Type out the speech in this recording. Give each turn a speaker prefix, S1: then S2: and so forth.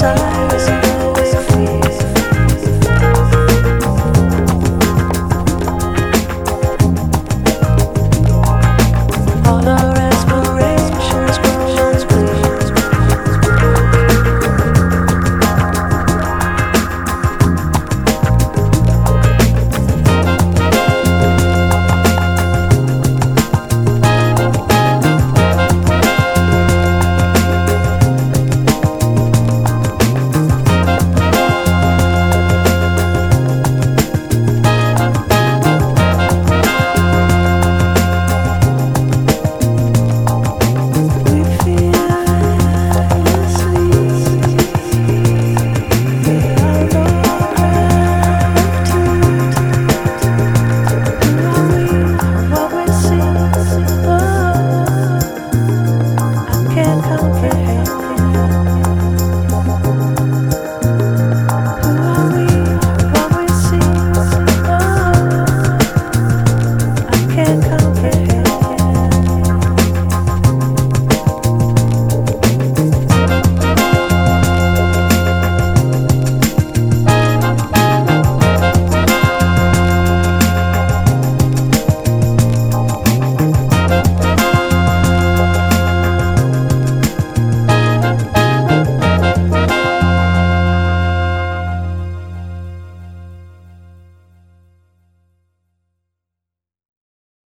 S1: sorry